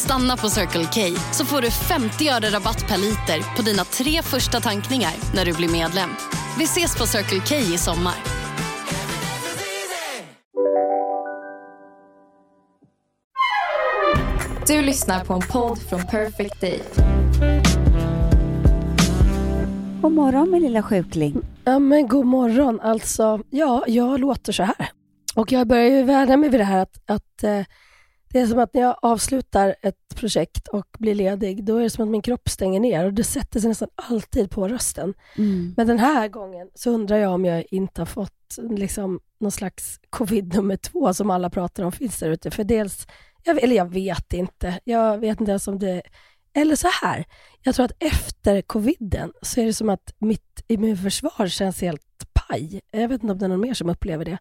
Stanna på Circle K så får du 50 öre rabatt per liter på dina tre första tankningar när du blir medlem. Vi ses på Circle K i sommar. Du lyssnar på en podd från Perfect Day. God morgon min lilla sjukling. Ja men god morgon. Alltså, ja, jag låter så här. Och jag börjar ju vänja mig vid det här att, att eh, det är som att när jag avslutar ett projekt och blir ledig, då är det som att min kropp stänger ner och det sätter sig nästan alltid på rösten. Mm. Men den här gången så undrar jag om jag inte har fått liksom, någon slags covid nummer två som alla pratar om finns där ute. För dels, jag, eller jag vet inte, jag vet inte ens om det... Eller så här, jag tror att efter coviden så är det som att mitt immunförsvar känns helt paj. Jag vet inte om det är någon mer som upplever det.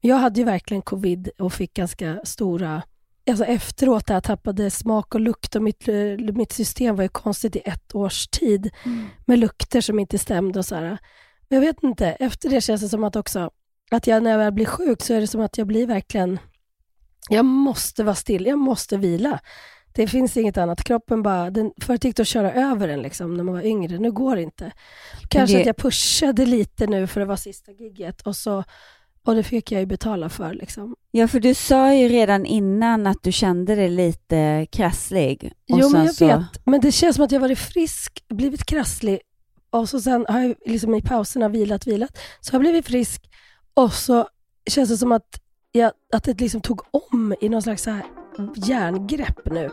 Men jag hade ju verkligen covid och fick ganska stora alltså efteråt, jag tappade smak och lukt och mitt, eh, mitt system var ju konstigt i ett års tid Mm. med lukter som inte stämde och så här. Men jag vet inte, efter det känns det som att också, att jag när jag väl blir sjuk så är det som att jag blir verkligen, jag måste vara still, jag måste vila. Det finns inget annat. Kroppen bara, den, förut gick det att köra över den liksom, när man var yngre, nu går det inte. Kanske det- att jag pushade lite nu för det var sista gigget och så och det fick jag ju betala för. Liksom. Ja, för du sa ju redan innan att du kände dig lite krasslig. Och Jo, men jag så, vet. Men det känns som att jag varit frisk, blivit krasslig och så sen har jag liksom i pauserna vilat, vilat. Så har jag blivit frisk och så känns det som att, jag, att det liksom tog om i någon slags så här järngrepp nu.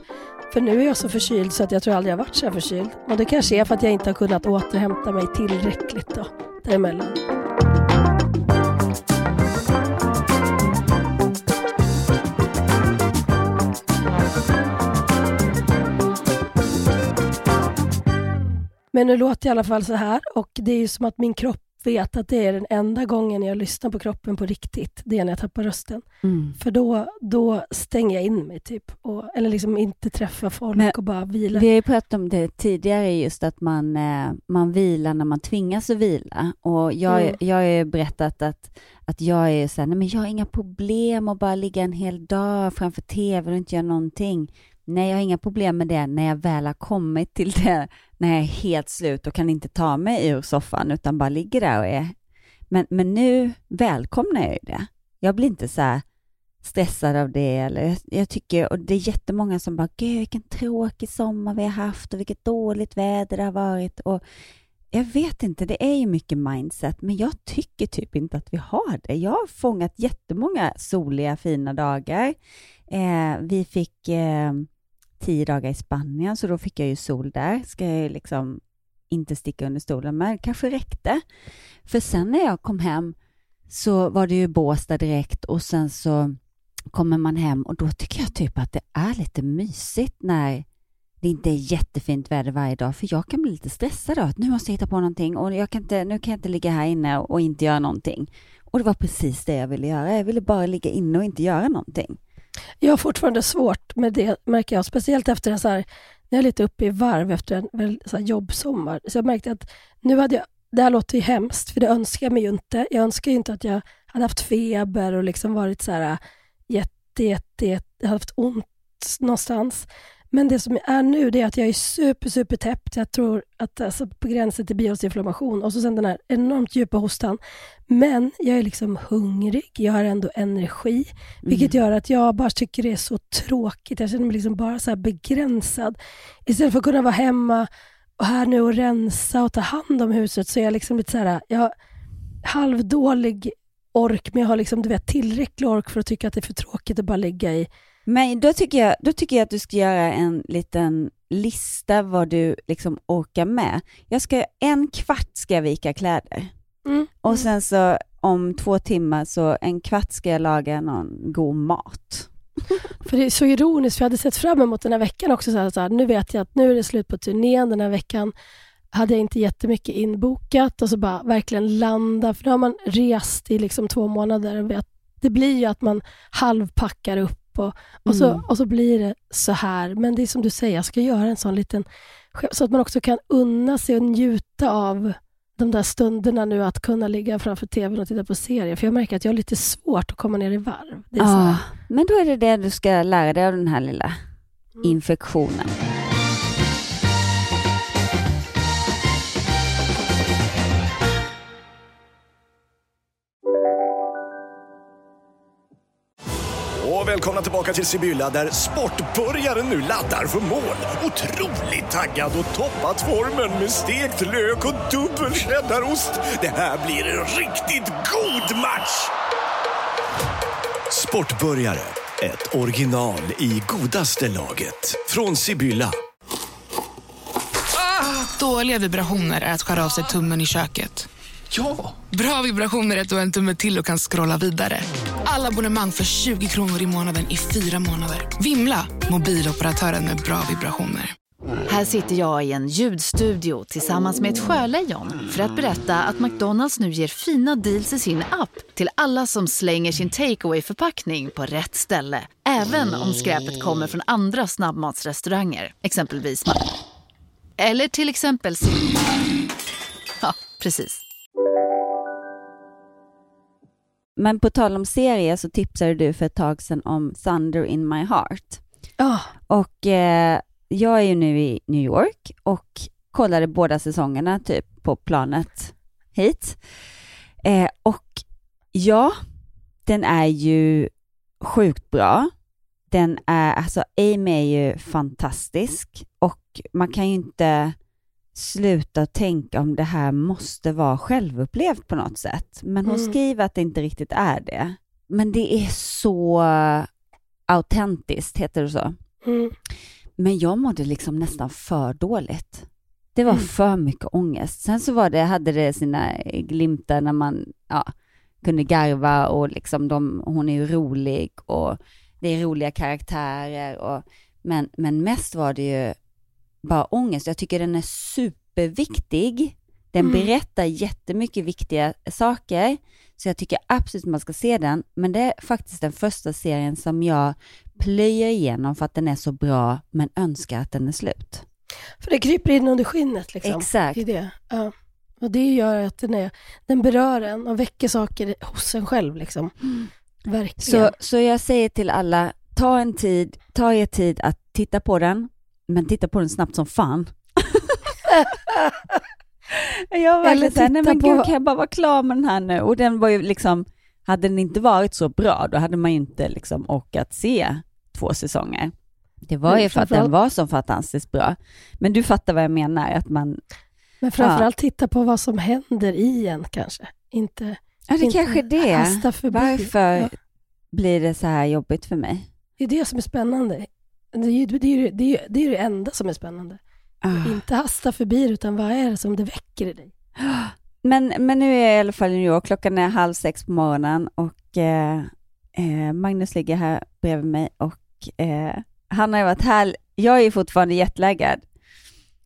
För nu är jag så förkyld så att jag tror aldrig jag varit så här förkyld. Och det kanske är för att jag inte har kunnat återhämta mig tillräckligt då, däremellan. Men nu låter jag i alla fall så här och det är ju som att min kropp vet att det är den enda gången jag lyssnar på kroppen på riktigt. Det är när jag tappar rösten. mm. För då, då stänger jag in mig typ. Och, eller liksom inte träffar folk Men och bara vilar. Vi har ju pratat om det tidigare, just att man, eh, man vilar när man tvingas att vila. Och jag, Mm. jag har ju berättat att, att jag är så här, nej men jag har inga problem att bara ligga en hel dag framför TV och inte göra någonting. Nej, jag har inga problem med det när jag väl har kommit till det, när jag är helt slut och kan inte ta mig ur soffan utan bara ligger där och är... Men, men nu välkomnar jag ju det. Jag blir inte så här stressad av det. Eller jag, jag tycker, och det är jättemånga som bara, gud vilken tråkig sommar vi har haft och vilket dåligt väder det har varit. Och jag vet inte, det är ju mycket mindset, men jag tycker typ inte att vi har det. Jag har fångat jättemånga soliga, fina dagar. Eh, vi fick eh, tio dagar i Spanien, så då fick jag ju sol där. Ska jag liksom inte sticka under stolen, men kanske räckte. För sen när jag kom hem så var det ju Båstad direkt och sen så kommer man hem och då tycker jag typ att det är lite mysigt när det inte är jättefint väder varje dag, för jag kan bli lite stressad av att nu måste jag hitta på någonting och jag kan inte, nu kan jag inte ligga här inne och inte göra någonting. Och det var precis det jag ville göra. Jag ville bara ligga inne och inte göra någonting. Jag har fortfarande svårt med det, märker jag. Speciellt efter en så här, när jag är lite uppe i varv efter en så här jobbsommar. Så jag märkte att nu hade jag, det här låter ju hemskt, för det önskar jag mig ju inte. Jag önskar ju inte att jag hade haft feber och liksom varit så här äh, jätte, jätte, jätte haft ont någonstans. Men det som är nu det är att jag är super, super täppt. Jag tror att alltså på gränsen till biosinflammation och så sen den här enormt djupa hostan. Men jag är liksom hungrig, jag har ändå energi, vilket Mm. gör att jag bara tycker det är så tråkigt. Jag känner mig liksom bara så här begränsad. Istället för att kunna vara hemma och här nu och rensa och ta hand om huset så är jag liksom lite så här, jag har halvdålig ork, men jag har liksom, du vet, tillräcklig ork för att tycka att det är för tråkigt att bara ligga i Men då tycker, jag, då tycker jag att du ska göra en liten lista vad du liksom orkar med. Jag ska, en kvart ska jag vika kläder. Mm. Och sen så om två timmar så en kvart ska jag laga någon god mat. För det är så ironiskt, för jag hade sett fram emot den här veckan också. Så här, så här, nu vet jag att nu är det slut på turnén den här veckan. Hade jag inte jättemycket inbokat och så bara verkligen landa, för då har man rest i liksom två månader. Och vet, det blir ju att man halvpackar upp och, och, så, Mm. och så blir det så här. Men det är som du säger, jag ska göra en sån liten... Så att man också kan unna sig och njuta av de där stunderna nu att kunna ligga framför tvn och titta på serier. För jag märker att jag har lite svårt att komma ner i varv. Ja, här, men då är det det du ska lära dig av den här lilla Mm. infektionen. Välkomna tillbaka till Sibylla där sportbörjaren nu laddar för mål. Otroligt taggad och toppat formen med stekt lök och dubbel cheddarost. Det här blir en riktigt god match! Sportbörjare, ett original i godaste laget. Från Sibylla. Ah, Dåliga vibrationer är att skära av sig tummen i köket. Ja! Bra vibrationer är att du har en tumme till och kan scrolla vidare. Alla abonnemang för 20 kronor i månaden i fyra månader. Vimla! Mobiloperatören med bra vibrationer. Här sitter jag i en ljudstudio tillsammans med ett sjölejon för att berätta att McDonalds nu ger fina deals i sin app till alla som slänger sin takeaway förpackning på rätt ställe. Även om skräpet kommer från andra snabbmatsrestauranger, exempelvis Eller till exempel Ja, precis. Men på tal om serier så tipsade du för ett tag sedan om Thunder in my heart. Ja, Och eh, jag är ju nu i New York och kollade båda säsongerna typ på planet hit. Eh, och ja, den är ju sjukt bra. Den är, alltså Amy är ju fantastisk och man kan ju inte sluta tänka om det här måste vara självupplevt på något sätt. Men hon Mm. skriver att det inte riktigt är det. Men det är så autentiskt, heter det så? mm. Men jag mådde liksom nästan för dåligt. Det var Mm. för mycket ångest. Sen så var det, hade det sina glimtar när man ja, kunde garva och liksom de, hon är ju rolig och det är roliga karaktärer. Och, men, men mest var det ju bara ångest. Jag tycker den är superviktig. Den Mm. berättar jättemycket viktiga saker. Så jag tycker absolut man ska se den. Men det är faktiskt den första serien som jag plöjer igenom för att den är så bra, men önskar att den är slut. För det kryper in under skinnet. Liksom. Exakt. Det det. Ja. Och det gör att den, är, den berör en och väcker saker hos en själv. Liksom. Verkligen. Så, så jag säger till alla, ta en tid, ta er tid att titta på den, men titta på den snabbt som fan. jag var Eller verkligen såhär, nej titta men på- gud kan jag bara vara klar med den här nu? Och den var ju liksom, hade den inte varit så bra, då hade man ju inte liksom orkat se två säsonger. Det var ju för att den var så fantastiskt bra. Men du fattar vad jag menar, att man, Men framförallt titta på vad som händer i en kanske. Inte, ja det inte kanske är det. Varför Ja. blir det så här jobbigt för mig? Det är det som är spännande. Det är ju det, är det, är det, är det enda som är spännande. Ah. Inte hasta förbi utan vad är det som det väcker i dig? Men, men nu är jag i alla fall i New York, klockan är halv sex på morgonen och eh, eh, Magnus ligger här bredvid mig och eh, han har ju varit här, jag är ju fortfarande jetlaggad,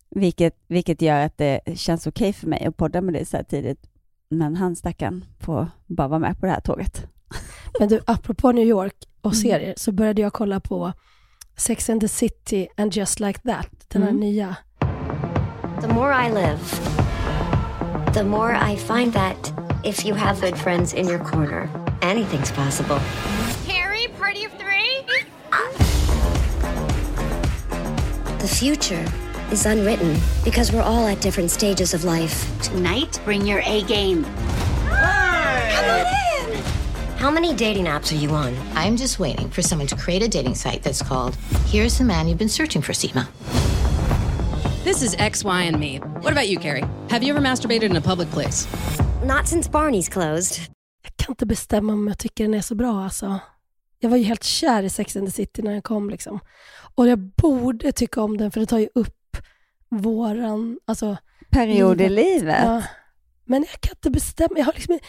vilket, vilket gör att det känns okej för mig att podda med dig så här tidigt. Men han stackaren får bara vara med på det här tåget. Men du, apropå New York och Mm. serier så började jag kolla på Sex and the City and Just Like That, den här Mm. nya. The more I live, the more I find that if you have good friends in your corner, anything's possible. Carrie, party of three? The future is unwritten because we're all at different stages of life. Tonight, bring your A game. How many dating apps are you on? I'm just waiting for someone to create a dating site that's called Here's the Man You've Been Searching for, Seema. This is X, Y, and me. What about you, Carrie? Have you ever masturbated in a public place? Not since Barney's closed. Jag kan inte bestämma om jag tycker den är så bra alltså. Jag var ju helt kär i Sex and the City när den kom liksom. Och jag borde tycka om den för det tar ju upp våran, alltså Period i Livet. livet. Ja. Men jag kan inte bestämma. Jag har liksom,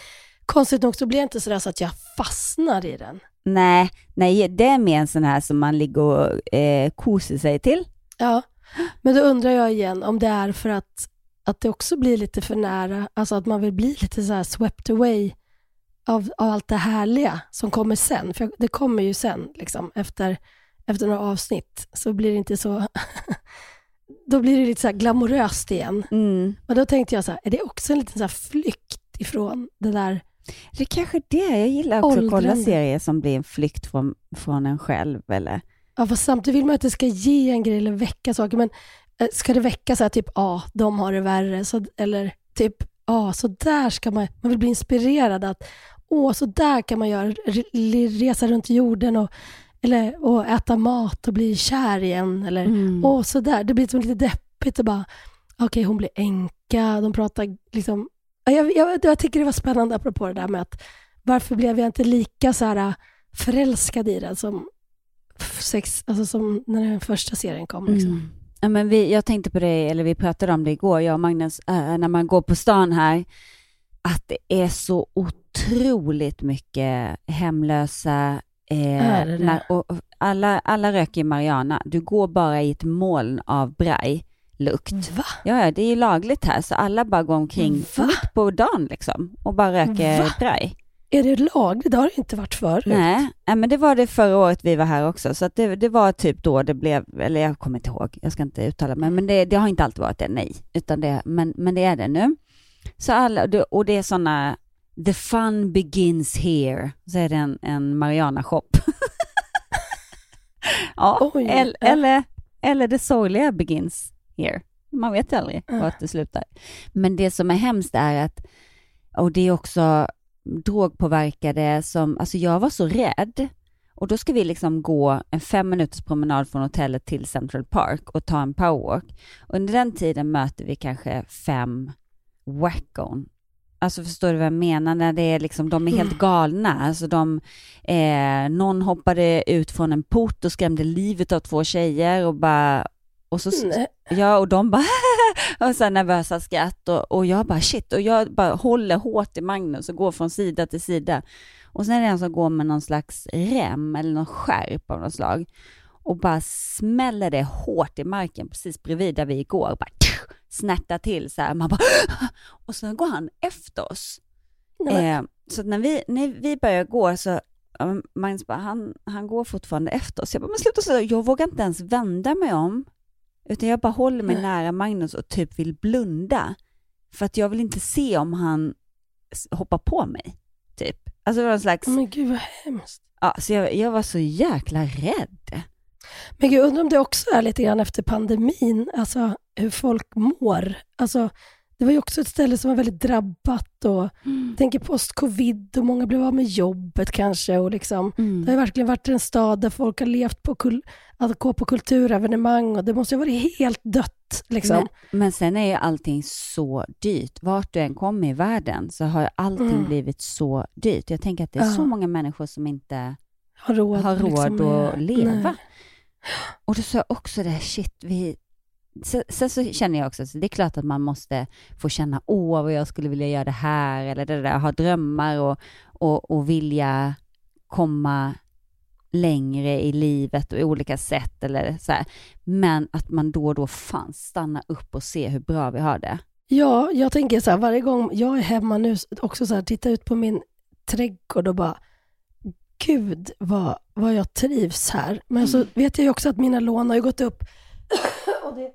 konstigt nog så blir jag inte sådär så att jag fastnar i den. Nej, nej, det är mer en sån här som man ligger och eh, kosar sig till. Ja, men då undrar jag igen om det är för att, att det också blir lite för nära, alltså att man vill bli lite så här swept away av, av allt det härliga som kommer sen. För det kommer ju sen, liksom, efter, efter några avsnitt, så blir det inte så... då blir det lite så här glamoröst igen. Mm. Och då tänkte jag så här, är det också en liten så här flykt ifrån det där Det är kanske det. Jag gillar också att kolla Åldrande. serier som blir en flykt från, från en själv. Eller? Ja, fast samtidigt vill man att det ska ge en grej eller väcka saker. Men eh, ska det väcka så här typ, ja, de har det värre. Så, eller typ, ja, så där ska man, man vill bli inspirerad att, åh, så där kan man göra, re- resa runt jorden och, eller, och äta mat och bli kär igen. Eller, Mm. åh, så där. Det blir som lite deppigt och bara, okej, hon blir änka, de pratar liksom, jag, jag, jag tycker det var spännande apropå det där med att varför blev jag inte lika så här äh, förälskad i den som, sex, alltså som när den första serien kom. Liksom. Mm. Ja, men vi, jag tänkte på det, eller vi pratade om det igår, jag och Magnus, äh, när man går på stan här, att det är så otroligt mycket hemlösa, eh, när, och, alla, alla röker i Mariana. Du går bara i ett moln av braj lukt. Va? Ja, det är ju lagligt här, så alla bara går omkring Va? mitt på dagen liksom och bara röker Va? braj. Är det lagligt? Det har det inte varit förut. Nej, men det var det förra året vi var här också, så det, det var typ då det blev, eller jag kommer inte ihåg, jag ska inte uttala mig, men det, det har inte alltid varit det, nej, utan det, men, men det är det nu. Så alla, och det- och det är sådana, the fun begins here, så är det en, en Mariana-shop. ja, Oj, eller, ja. eller, eller det sorgliga begins here. Man vet ju aldrig Ja. vart det slutar. Men det som är hemskt är att, och det är också drogpåverkade som, alltså jag var så rädd. Och då ska vi liksom gå en fem minuters promenad från hotellet till Central Park och ta en powerwalk. Under den tiden möter vi kanske fem wackon. Alltså förstår du vad jag menar? När det är liksom, de är helt galna. Alltså de, eh, någon hoppade ut från en port och skrämde livet av två tjejer och bara och så, Nej. Ja, och de bara och så nervösa skratt och, och jag bara shit och jag bara håller hårt i Magnus och går från sida till sida. Och sen är det en som går med någon slags rem eller någon skärp av något slag och bara smäller det hårt i marken precis bredvid där vi går. Bara snärtar till så här. Man bara och sen går han efter oss. Eh, så när vi, när vi börjar gå så Magnus bara, han, han går fortfarande efter oss. Jag bara, men sluta så. Jag vågar inte ens vända mig om. Utan jag bara håller mig nära Magnus och typ vill blunda. För att jag vill inte se om han hoppar på mig. Typ. Alltså det var en slags, Men gud vad hemskt. ja, så jag, jag var så jäkla rädd. Men gud, undrar om det också är lite grann efter pandemin, alltså hur folk mår. Alltså, det var ju också ett ställe som var väldigt drabbat och jag tänker post-covid och många blev av med jobbet kanske. Och liksom, Mm. Det har verkligen varit en stad där folk har levt på kul- att gå på kulturevenemang och det måste ju ha varit helt dött. Liksom. Men, men sen är ju allting så dyrt. Vart du än kommer i världen så har allting Mm. blivit så dyrt. Jag tänker att det är Ja. så många människor som inte har råd, har råd liksom, att leva. Nej. Och då sa jag också det shit, vi... Sen, sen så känner jag också, så det är klart att man måste få känna, åh vad jag skulle vilja göra det här, eller det där, ha drömmar och, och, och vilja komma längre i livet och i olika sätt eller så här. Men att man då och då fan stanna upp och se hur bra vi har det. Ja, jag tänker så här, varje gång jag är hemma nu, också så här, titta ut på min trädgård och bara, gud vad, vad jag trivs här. Men så vet jag ju också att mina lån har ju gått upp. och det,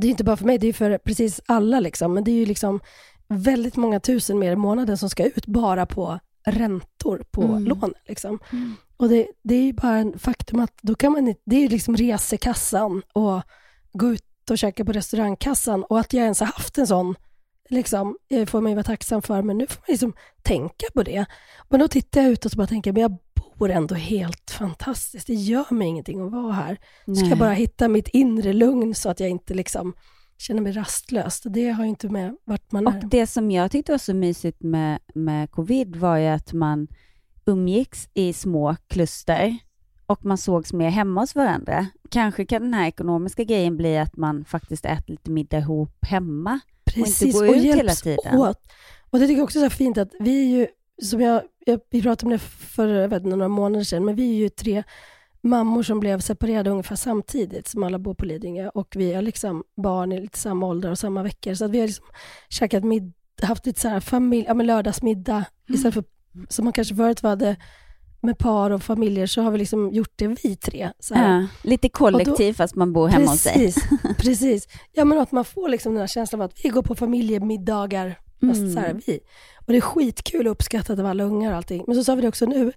det är inte bara för mig, det är för precis alla liksom. Men det är ju liksom väldigt många tusen mer i månaden som ska ut bara på räntor på Mm. lån. Liksom. Och det, det är ju bara en faktum att då kan man det är liksom resekassan och gå ut och käka på restaurangkassan och att jag ens har haft en sån liksom, får man ju vara tacksam för, men nu får man liksom tänka på det. Men då tittar jag ut och så bara tänker, men jag bor ändå helt fantastiskt. Det gör mig ingenting att vara här. Ska Nej. jag bara hitta mitt inre lugn så att jag inte liksom känner mig rastlös. Det har ju inte med vart man Och är. det som jag tyckte var så mysigt med, med covid var ju att man umgicks i små kluster och man sågs mer hemma hos varandra. Kanske kan den här ekonomiska grejen bli att man faktiskt äter lite middag ihop hemma och inte Precis, gå och ut hela tiden. åt. Och det tycker jag också är så fint att vi är ju som jag, jag, vi pratade om det för jag vet, några månader sedan, men vi är ju tre mammor som blev separerade ungefär samtidigt, som alla bor på Lidingö. Och vi har liksom barn i lite samma ålder och samma veckor. Så att vi har liksom käkat mid, haft lite så här familj, ja, men lördagsmiddag. Istället för, som man kanske förut hade med par och familjer, så har vi liksom gjort det vi tre. Så. Ja, lite kollektiv fast man bor hemma hos sig. Precis, precis. Ja, men att man får liksom den här känslan av att vi går på familjemiddagar, fast Mm. så här, vi. Och det är skitkul och uppskattat av alla ungar och allting. Men så sa vi det också nu,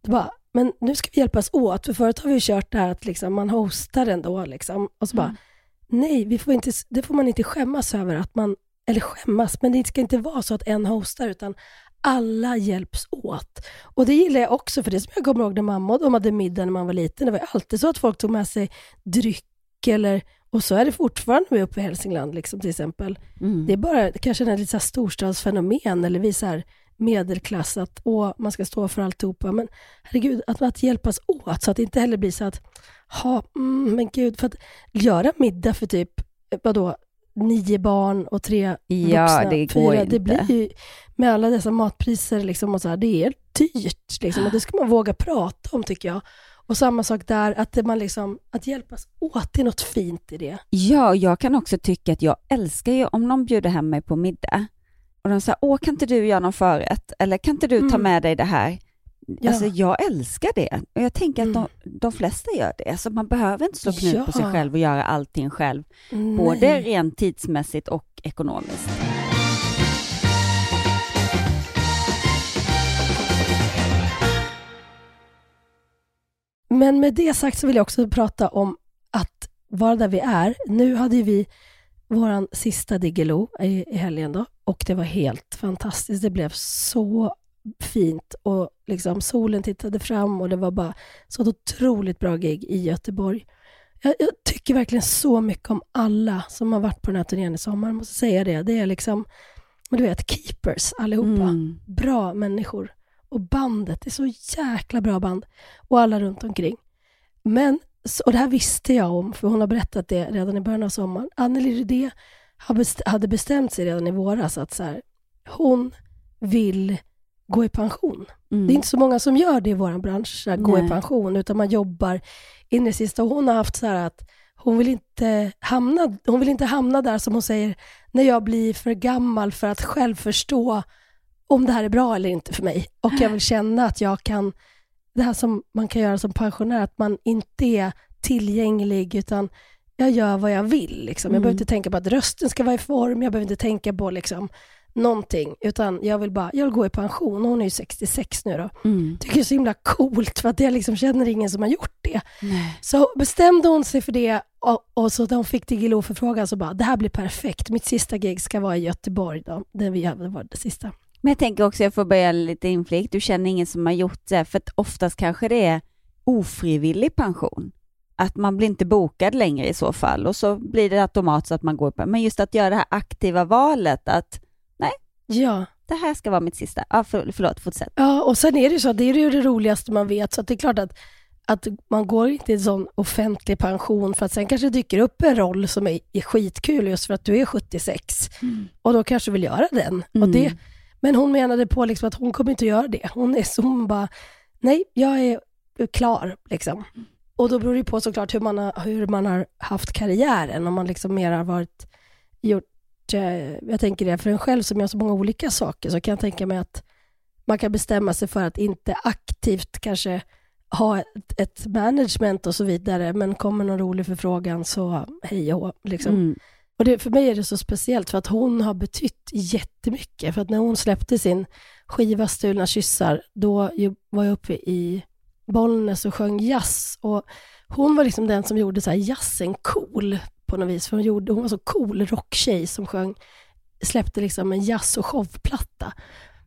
det bara, men nu ska vi hjälpas åt, för förut har vi kört det här att liksom, man hostar ändå. Liksom, och så bara, nej, vi får inte, det får man inte skämmas över, att man, eller skämmas, men det ska inte vara så att en hostar, utan alla hjälps åt. Och det gillar jag också, för det som jag kommer ihåg när mamma och de hade middag när man var liten, det var alltid så att folk tog med sig dryck eller och så är det fortfarande är uppe i Hälsingland liksom, till exempel. Mm. Det är bara kanske en lite så här storstadsfenomen eller vi så här medelklass att åh, man ska stå för alltihopa. Men herregud, att, att hjälpas åt så att det inte heller blir så att ha, mm, men gud, för att göra middag för typ, vadå, nio barn och tre Ja, vuxna, det går fyra, inte. det blir ju med alla dessa matpriser liksom och så här, det är dyrt liksom, och det ska man våga prata om tycker jag. Och samma sak där, att, man liksom, att hjälpas åt, det är något fint i det. Ja, jag kan också tycka att jag älskar ju om någon bjuder hem mig på middag och de säger, åh kan inte du göra någon förrätt? Eller kan inte du ta Mm. med dig det här? Ja. Alltså jag älskar det och jag tänker att de, de flesta gör det, så man behöver inte slå knut på sig Ja. själv och göra allting själv, Nej. både rent tidsmässigt och ekonomiskt. Men med det sagt så vill jag också prata om att vara där vi är. Nu hade vi vår sista Diggiloo i, i helgen då och det var helt fantastiskt. Det blev så fint och liksom solen tittade fram och det var bara så ett otroligt bra gig i Göteborg. Jag, jag tycker verkligen så mycket om alla som har varit på den här turnén i sommar, måste säga det. Det är liksom, men du vet, keepers allihopa. Mm. Bra människor. Och bandet, det är så jäkla bra band. Och alla runt omkring. Men, och det här visste jag om, för hon har berättat det redan i början av sommaren. Anneli Rydé hade bestämt sig redan i våras att så här, hon vill gå i pension. Mm. Det är inte så många som gör det i vår bransch, att gå i pension, utan man jobbar in i sista. Och hon har haft så här att hon vill, inte hamna, hon vill inte hamna där, som hon säger, när jag blir för gammal för att själv förstå om det här är bra eller inte för mig. Och jag vill känna att jag kan, det här som man kan göra som pensionär, att man inte är tillgänglig, utan jag gör vad jag vill. Liksom. Jag Mm. behöver inte tänka på att rösten ska vara i form, jag behöver inte tänka på liksom, någonting, utan jag vill bara, jag vill gå i pension. Hon är ju 66 nu då. Mm. Tycker det är så himla coolt, för att jag liksom känner ingen som har gjort det. Nej. Så bestämde hon sig för det och, och så när hon fick Diggiloo-förfrågan så bara, det här blir perfekt. Mitt sista gig ska vara i Göteborg då, där vi hade varit det sista. Men jag tänker också, jag får börja lite inflick, du känner ingen som har gjort det, för att oftast kanske det är ofrivillig pension. Att man blir inte bokad längre i så fall och så blir det automatiskt att man går på, men just att göra det här aktiva valet att nej, Ja. det här ska vara mitt sista. Ja, för, förlåt, fortsätt. Ja, och sen är det ju så, det är ju det roligaste man vet, så att det är klart att, att man går inte i en sån offentlig pension för att sen kanske dyker upp en roll som är, är skitkul just för att du är 76 och då kanske vill göra den. Och Mm. det, men hon menade på liksom att hon kommer inte att göra det. Hon är så, hon bara, nej, jag är klar liksom. Och då beror det på såklart hur man har, hur man har haft karriären, om man liksom mer har varit, gjort, eh, jag tänker det, för en själv som gör så många olika saker, så kan jag tänka mig att man kan bestämma sig för att inte aktivt kanske ha ett, ett management och så vidare, men kommer någon rolig förfrågan så hej och hå, liksom. Mm. Och det, för mig är det så speciellt för att hon har betytt jättemycket. För att när hon släppte sin skiva Stulna kyssar, då var jag uppe i Bollnäs och sjöng jazz. Och hon var liksom den som gjorde så här jazzen cool på något vis. För hon, gjorde, hon var så cool rocktjej som sjöng, släppte liksom en jazz och showplatta.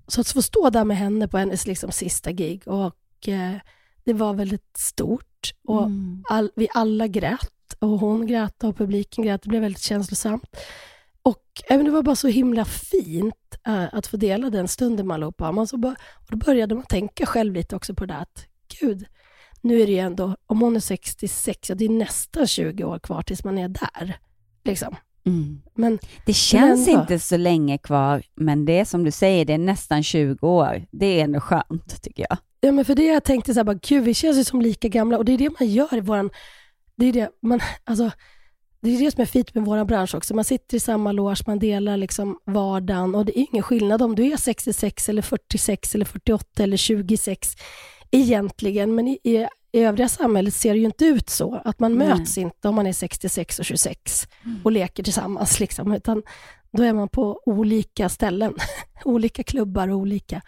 Så att få stå där med henne på hennes liksom sista gig och eh, det var väldigt stort. Och Mm. all, vi alla grät och hon grät och publiken grät. Det blev väldigt känslosamt. Och även det var bara så himla fint eh, att få dela den stunden med allihopa. Man så bara, och då började man tänka själv lite också på det där att gud, nu är det ju ändå, om hon är 66, ja, det är nästan 20 år kvar tills man är där. Liksom. Mm. Men Det känns ändå. inte så länge kvar, men det är som du säger, det är nästan 20 år. Det är ändå skönt, tycker jag. Ja, men för det jag tänkte så här, bara, gud vi känns ju som lika gamla och det är det man gör i våran, det är det man, alltså, det är det som är fint med vår bransch också. Man sitter i samma loge, man delar liksom vardagen och det är ingen skillnad om du är 66 eller 46 eller 48 eller 26 egentligen, men i, i, i övriga samhället ser det ju inte ut så. Att man Nej. möts inte om man är 66 och 26 och leker tillsammans, liksom, utan då är man på olika ställen, olika klubbar och olika.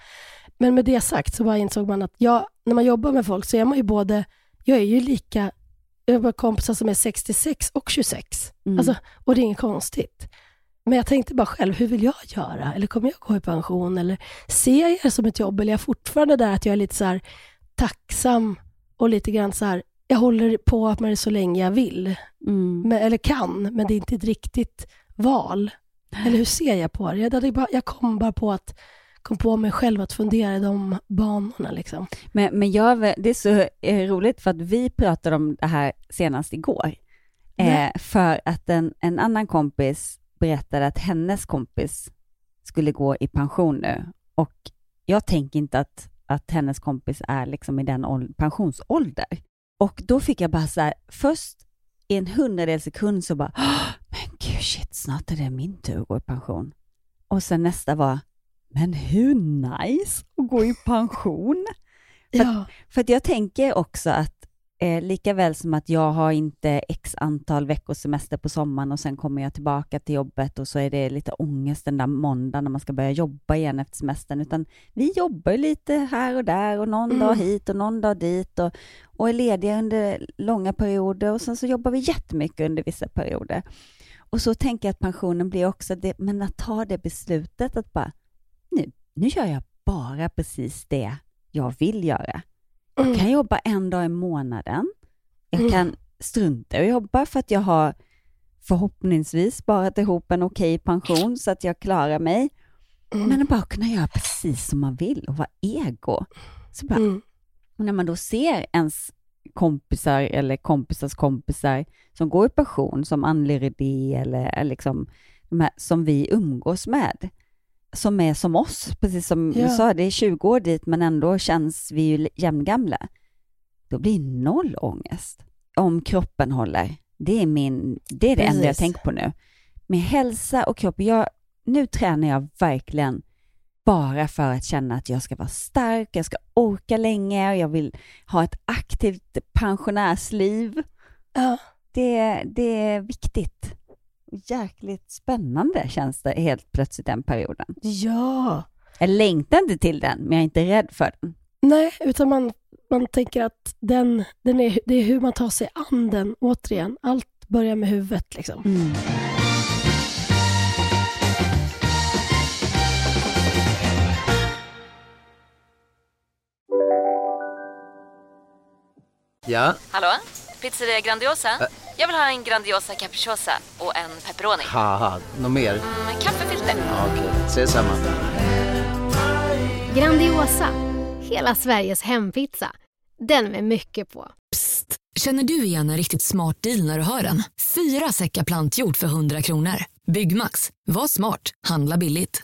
Men med det sagt så bara insåg man att jag, när man jobbar med folk så är man ju både, jag är ju lika, jag har kompisar som är 66 och 26. Mm. Alltså, och det är inget konstigt. Men jag tänkte bara själv, hur vill jag göra? Eller kommer jag gå i pension? Eller ser jag det som ett jobb? Eller är jag fortfarande där att jag är lite så här tacksam och lite grann så här, jag håller på med det så länge jag vill. Mm. Men, eller kan, men det är inte ett riktigt val. Eller hur ser jag på det? Jag, bara, jag kom bara på att kom på mig själv att fundera i de banorna. Liksom. Men, men jag, det är så eh, roligt för att vi pratade om det här senast igår. Eh, för att en, en annan kompis berättade att hennes kompis skulle gå i pension nu. Och jag tänker inte att, att hennes kompis är liksom i den ål- pensionsålder. Och då fick jag bara så här, först i en hundradel sekund så bara, "Åh, men gud shit, snart är det min tur att gå i pension. Och sen nästa var, men hur nice att gå i pension? För, Ja. för att jag tänker också att eh, lika väl som att jag har inte x antal veckors semester på sommaren och sen kommer jag tillbaka till jobbet och så är det lite ångest den där måndagen när man ska börja jobba igen efter semestern, utan vi jobbar lite här och där och någon Mm. dag hit och någon dag dit och, och är lediga under långa perioder och sen så jobbar vi jättemycket under vissa perioder. Och så tänker jag att pensionen blir också det, men att ta det beslutet att bara, nu, nu gör jag bara precis det jag vill göra. Jag kan jobba en dag i månaden. Jag Mm. kan strunta att jobba för att jag har förhoppningsvis sparat ihop en okej pension så att jag klarar mig. Mm. Men att bara kunna göra precis som man vill och vara ego. Så bara, Mm. och när man då ser ens kompisar eller kompisars kompisar som går i pension, som Anneli Rydé eller eller liksom de här som vi umgås med, som är som oss, precis som Ja. du sa, det är 20 år dit men ändå känns vi ju jämngamla. Då blir noll ångest. Om kroppen håller. Det är, min, det, är det enda jag tänker på nu. Med hälsa och kropp, jag, nu tränar jag verkligen bara för att känna att jag ska vara stark, jag ska orka länge och jag vill ha ett aktivt pensionärsliv. Ja. Det, det är viktigt. Jäkligt spännande känns det helt plötsligt den perioden. ja. Jag längtar inte till den, men jag är inte rädd för den. Nej, utan man, man tänker att den, den är, det är hur man tar sig an den, återigen. Allt börjar med huvudet. Liksom. Mm. Ja, Hallå? Pizzeria Grandiosa? Jag vill ha en Grandiosa capriciosa och en pepperoni. haha, något mer? Med kaffefilter. Ja, Okej, ses samma. Grandiosa, hela Sveriges hempizza. Den med mycket på. Känner du igen en riktigt smart deal när du hör den? Fyra säckar plantjord för 100 kronor. Byggmax. Var smart. Handla billigt.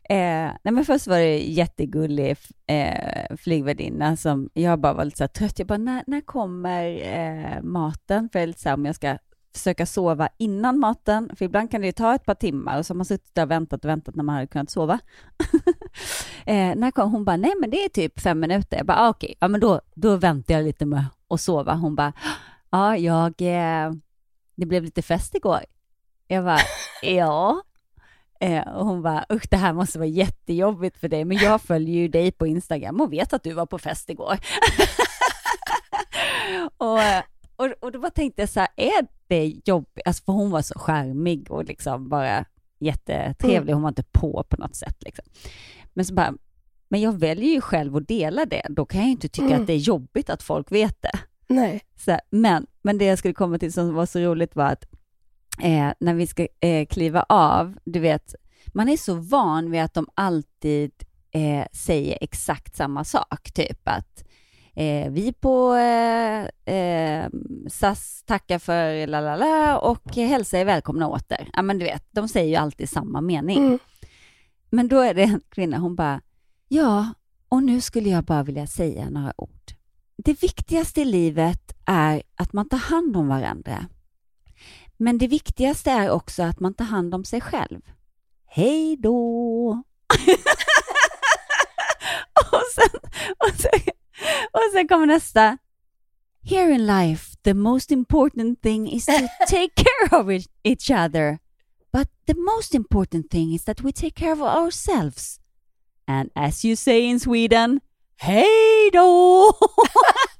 eh, nej men först var det jättegullig eh, flygvärdinna som, jag bara var lite så här trött, jag bara, när, när kommer eh, maten? För jag är lite så här, om jag ska försöka sova innan maten, för ibland kan det ju ta ett par timmar och så har man suttit där och väntat och väntat när man hade kunnat sova. eh, när kom hon bara, nej men det är typ fem minuter. Jag bara, ah, okej, ja men då, då väntar jag lite med att sova. Hon bara, ja jag, eh, det blev lite fest igår. Jag bara, ja. Eh, och hon bara, usch det här måste vara jättejobbigt för dig, men jag följer ju dig på Instagram och vet att du var på fest igår. och, och, och då bara tänkte jag så här, är det jobbigt? Alltså för hon var så charmig och liksom bara jättetrevlig, hon var inte på på något sätt. Liksom. Men så bara, men jag väljer ju själv att dela det. Då kan jag ju inte tycka Mm. att det är jobbigt att folk vet det. Nej. Så, men, men det jag skulle komma till som var så roligt var att eh, när vi ska eh, kliva av, du vet, man är så van vid att de alltid eh, säger exakt samma sak, typ att eh, vi på eh, eh, SAS tackar för la la la och hälsa er välkomna åter. Ja men du vet, de säger ju alltid samma mening. Mm. Men då är det en kvinna, hon bara, ja, och nu skulle jag bara vilja säga några ord. Det viktigaste i livet är att man tar hand om varandra. Men det viktigaste är också att man tar hand om sig själv. Hej då! och, sen, och, sen, och sen kommer nästa. Here in life, the most important thing is to take care of it- each other. But the most important thing is that we take care of ourselves. And as you say in Sweden, hej då!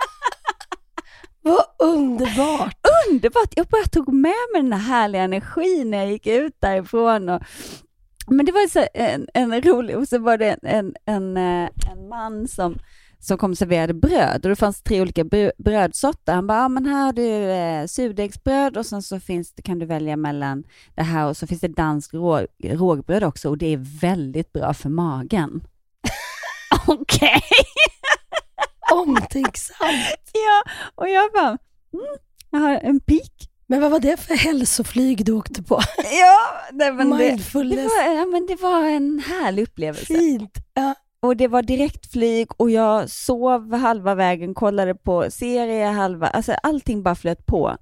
Vad underbart! Underbart! Jag bara tog med mig den här härliga energin när jag gick ut därifrån. Och, men det var så en, en rolig, och så var det en, en, en, eh, en man som, som kom och serverade bröd och det fanns tre olika brödsorter. Han bara, ja men här har du eh, surdegsbröd och sen så finns det, kan du välja mellan det här och så finns det dansk rå, rågbröd också och det är väldigt bra för magen. Okej. Omtänksamt. ja, och jag bara, mm, jag har en pik. Men vad var det för hälsoflyg du åkte på? Ja, nej, men det, det, var, ja, men det var en härlig upplevelse. Fint. Ja. Och det var direktflyg och jag sov halva vägen, kollade på serie halva, alltså allting bara flöt på.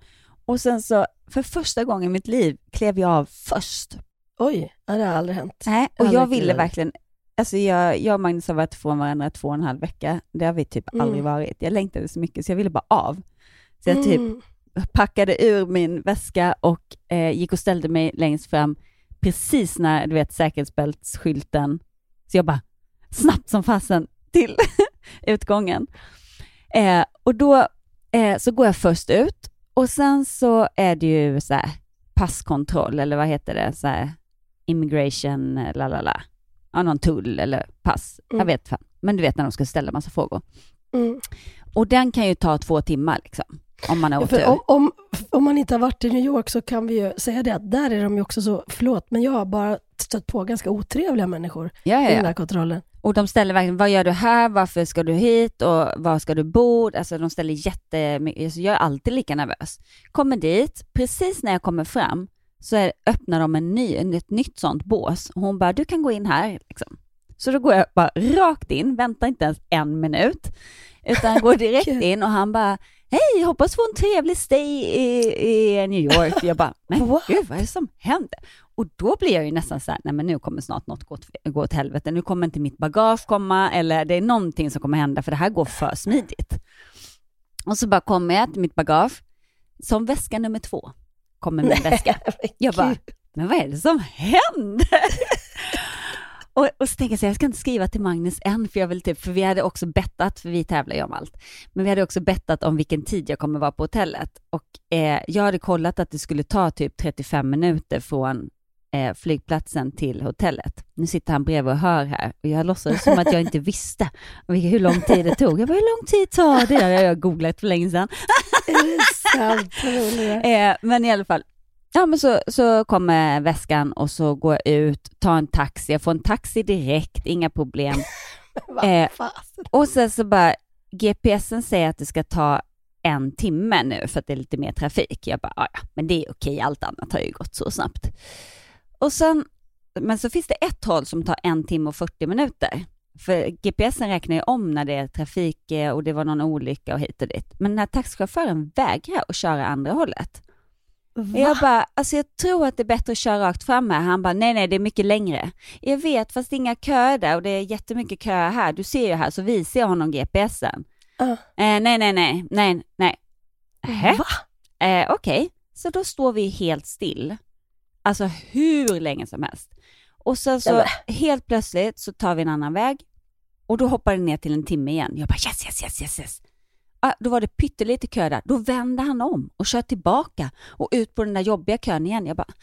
Och sen så, för första gången i mitt liv klev jag av först. Oj, det har aldrig hänt. Nej, och jag ville verkligen, alltså jag, jag och Magnus har varit från varandra två och en halv vecka. Det har vi typ Mm. aldrig varit. Jag längtade så mycket så jag ville bara av. Så jag typ Mm. packade ur min väska och eh, gick och ställde mig längst fram precis när, du vet, säkerhetsbältsskylten. Så jag bara snabbt som fasen till utgången. Eh, och då eh, så går jag först ut och sen så är det ju så här passkontroll eller vad heter det, så här immigration, la la la. Ja, någon tull eller pass. Jag Mm. vet fan. Men du vet när de ska ställa massa frågor. Mm. Och den kan ju ta två timmar liksom, om man har Ja, om, om, om man inte har varit i New York så kan vi ju säga det att där är de ju också så, förlåt, men jag har bara stött på ganska otrevliga människor Ja, ja, i den här kontrollen. Och de ställer verkligen, vad gör du här, varför ska du hit och var ska du bo? Alltså de ställer jättemycket, alltså, jag är alltid lika nervös. Kommer dit, precis när jag kommer fram så är, öppnar de en ny, ett nytt sånt bås och hon bara, du kan gå in här. Liksom. Så då går jag bara rakt in, väntar inte ens en minut, utan går direkt in och han bara, hej, hoppas få en trevlig stay i, i New York. Jag bara, men gud, vad är det som händer? Och då blir jag ju nästan så här, nej men nu kommer snart något gå åt, gå åt helvete, nu kommer inte mitt bagage komma, eller det är någonting som kommer hända, för det här går för smidigt. Och så bara kommer jag till mitt bagage, som väska nummer två kommer min väska. Jag bara, men vad är det som händer? Och, och så tänker jag så här, jag ska inte skriva till Magnus än, för jag vill typ, för vi hade också bettat, för vi tävlar ju om allt, men vi hade också bettat om vilken tid jag kommer vara på hotellet. Och eh, jag hade kollat att det skulle ta typ 35 minuter från eh, flygplatsen till hotellet. Nu sitter han bredvid och hör här och jag låtsades som att jag inte visste hur lång tid det tog. Jag bara, hur lång tid tar det? Det har jag googlat för länge sedan. Är det. Eh, men i alla fall, ja men så, så kommer väskan och så går jag ut, tar en taxi, jag får en taxi direkt, inga problem. eh, och sen så bara, GPSen säger att det ska ta en timme nu för att det är lite mer trafik. Jag bara, "Ja, ja, men det är okej, allt annat har ju gått så snabbt. Och sen, men så finns det ett håll som tar en timme och 40 minuter. För GPSen räknar ju om när det är trafik eh, och det var någon olycka och hit och dit. Men den här taxichauffören vägrar att köra andra hållet. Jag bara, alltså jag tror att det är bättre att köra rakt fram här. Han bara, nej nej det är mycket längre. Jag vet, fast det är inga köer där och det är jättemycket köer här. Du ser ju här, så visar jag honom GPSen. Ja. Eh, nej, nej, nej, nej, nej. Nähä? Va? Eh, Okej, så då står vi helt still. Alltså hur länge som helst. Och sen så helt plötsligt så tar vi en annan väg och då hoppar det ner till en timme igen. Jag bara yes, yes, yes, yes, yes. Ah, då var det pyttelite kö där. Då vände han om och kör tillbaka och ut på den där jobbiga kön igen. Jag bara,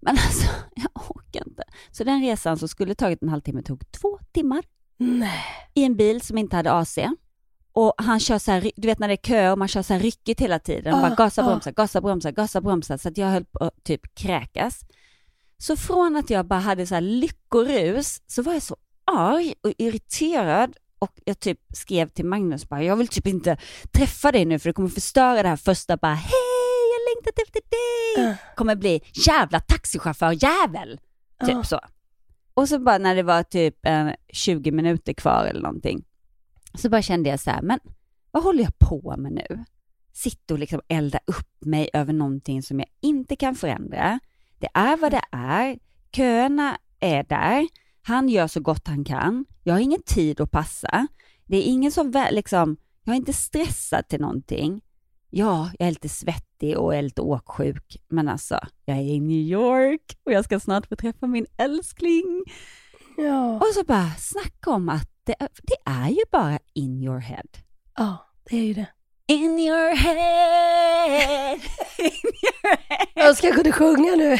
Men alltså, jag orkar inte. Så den resan som skulle tagit en halvtimme tog två timmar. Nej. I en bil som inte hade AC. Och han kör så här, du vet när det är kö och man kör så här ryckigt hela tiden. Ah, bara gasa, ah. bromsa, gasa, bromsa, gasa, bromsa. Så att jag höll på att typ kräkas. Så från att jag bara hade så här lyckorus så var jag så arg och irriterad och jag typ skrev till Magnus bara, jag vill typ inte träffa dig nu för det kommer förstöra det här första bara, hej jag längtat efter dig. Kommer bli jävla taxichaufför jävel. Typ så. Och så bara när det var typ en 20 minuter kvar eller någonting, så bara kände jag så här, men vad håller jag på med nu? Sitta och liksom elda upp mig över någonting som jag inte kan förändra. Det är vad det är. Köerna är där. Han gör så gott han kan. Jag har ingen tid att passa. Det är ingen som väl, liksom, jag är inte stressad till någonting. Ja, jag är lite svettig och är lite åksjuk, men alltså, jag är i New York och jag ska snart få träffa min älskling. Ja. Och så bara snacka om att det, det är ju bara in your head. Ja, det är ju det. In your head. Jag ska kunna sjunga nu.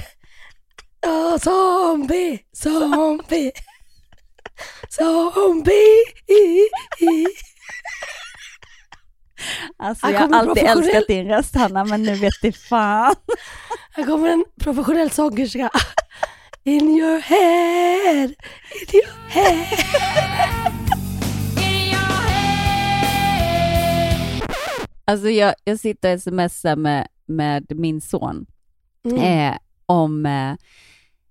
Ja, zombie, zombie, zombie. Alltså, jag har alltid professionell- älskat din röst Hanna, men nu vet det fan. Här kommer en professionell sångerska. In your head, in your head. Alltså jag, jag sitter och smsar med, med min son Mm. eh, om, eh,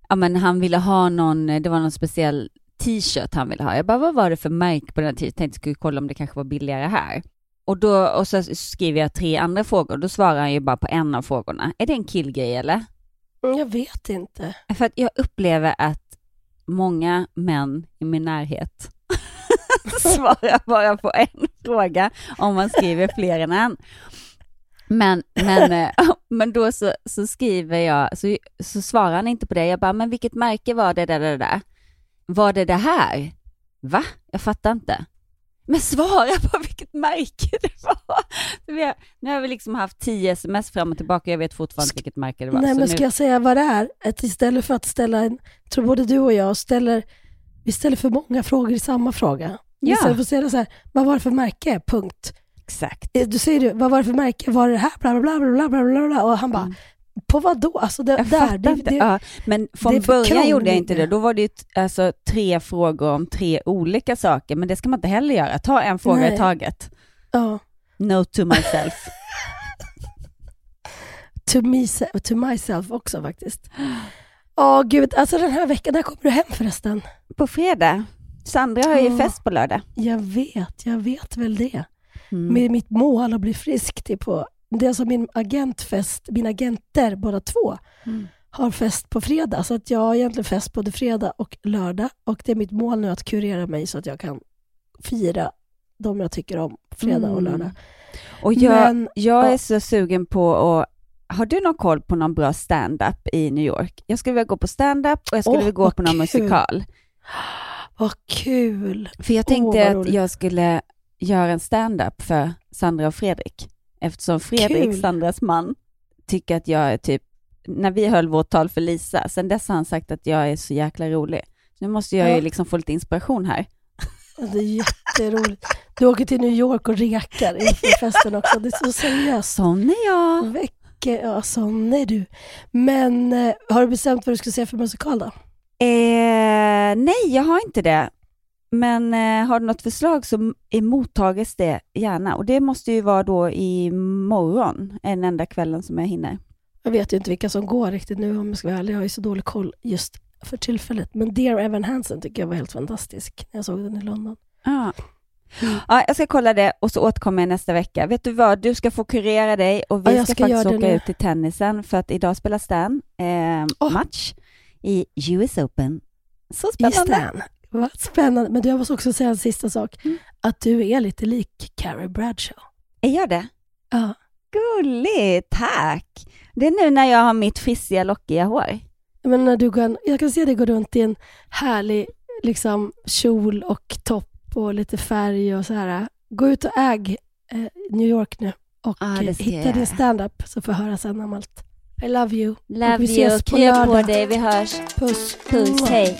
ja men han ville ha någon, det var någon speciell t-shirt han ville ha. Jag bara, vad var det för märke på den här t-shirten? Tänkte skulle kolla om det kanske var billigare här. Och, då, och så skriver jag tre andra frågor, då svarar han ju bara på en av frågorna. Är det en killgrej eller? Mm, jag vet inte. För att jag upplever att många män i min närhet svarar bara på en fråga om man skriver fler än en. Men, men, eh, men då så, så skriver jag, så, så svarar han inte på det. Jag bara, men vilket märke var det där, där, där? Var det det här? Va? Jag fattar inte. Men svara på vilket märke det var. Har, nu har vi liksom haft tio sms fram och tillbaka jag vet fortfarande inte vilket märke det var. Nej, men nu- ska jag säga vad det är? Att istället för att ställa en, jag tror både du och jag ställer, vi ställer för många frågor i samma fråga. Ja. Istället för att säga så här, vad var det för märke? Punkt. Exakt. Eh, Du säger du, vad var det för märke? Var det det här? Bla, bla, bla, bla, bla, bla, bla. Och han bara, på vad då? Alltså det. Jag där, det, inte. det, ja, men från början gjorde jag inte det. Då var det ju alltså, tre frågor om tre olika saker, men det ska man inte heller göra. Ta en fråga Nej. i taget. Ja. No to myself. to, me, to myself också faktiskt. Åh gud, alltså den här veckan, när kommer du hem förresten? på fredag. Sandra har ju Ja. fest på lördag. Jag vet, jag vet väl det. Mm. Med mitt mål att bli frisk till på, det är alltså min agentfest, mina agenter båda två Mm. har fest på fredag. Så att jag har egentligen fest både fredag och lördag. Och det är mitt mål nu att kurera mig så att jag kan fira de jag tycker om fredag och Mm. lördag. Och jag, Men- jag är ja. så sugen på att har du någon koll på någon bra stand-up i New York? Jag skulle vilja gå på stand-up och jag skulle Åh, vilja gå på någon kul. musikal. Vad kul! För jag tänkte vad att roligt. jag skulle göra en stand-up för Sandra och Fredrik. Eftersom Fredrik, Kul. Sandras man, tycker att jag är typ, när vi höll vårt tal för Lisa, sen dess har han sagt att jag är så jäkla rolig. Så nu måste jag Ja. ju liksom få lite inspiration här. Det är jätteroligt. Du åker till New York och rekar inför festen också. Det är så seriöst. Sån är jag. Vecka, ja, sån är du. Men eh, har du bestämt vad du ska se för musikal då? Eh, nej, jag har inte det. Men eh, har du något förslag så emottages det gärna. Och det måste ju vara då i morgon, en enda kvällen som jag hinner. Jag vet ju inte vilka som går riktigt nu om jag ska vara ärlig. Jag har ju så dålig koll just för tillfället. Men Dear Evan Hansen tycker jag var helt fantastisk när jag såg den i London. Ja. Ja, jag ska kolla det och så återkommer jag nästa vecka. Vet du vad, du ska få kurera dig och vi Ja, ska, ska faktiskt åka nu. ut till tennisen för att idag spelas den eh, match i US Open. Så spännande. Vad spännande. Men jag måste också säga en sista sak. Mm. Att du är lite lik Carrie Bradshaw. Är jag det? Ja. Gulligt, tack. Det är nu när jag har mitt frissiga, lockiga hår. Men när du går, jag kan se dig gå runt i en härlig liksom, kjol och topp och lite färg och så här. Gå ut och äg eh, New York nu och jag hitta din stand-up så får jag höra sen om allt. I love you. Love Och vi you. ses på Krya på dig. Vi hörs. Puss. Puss. Hej.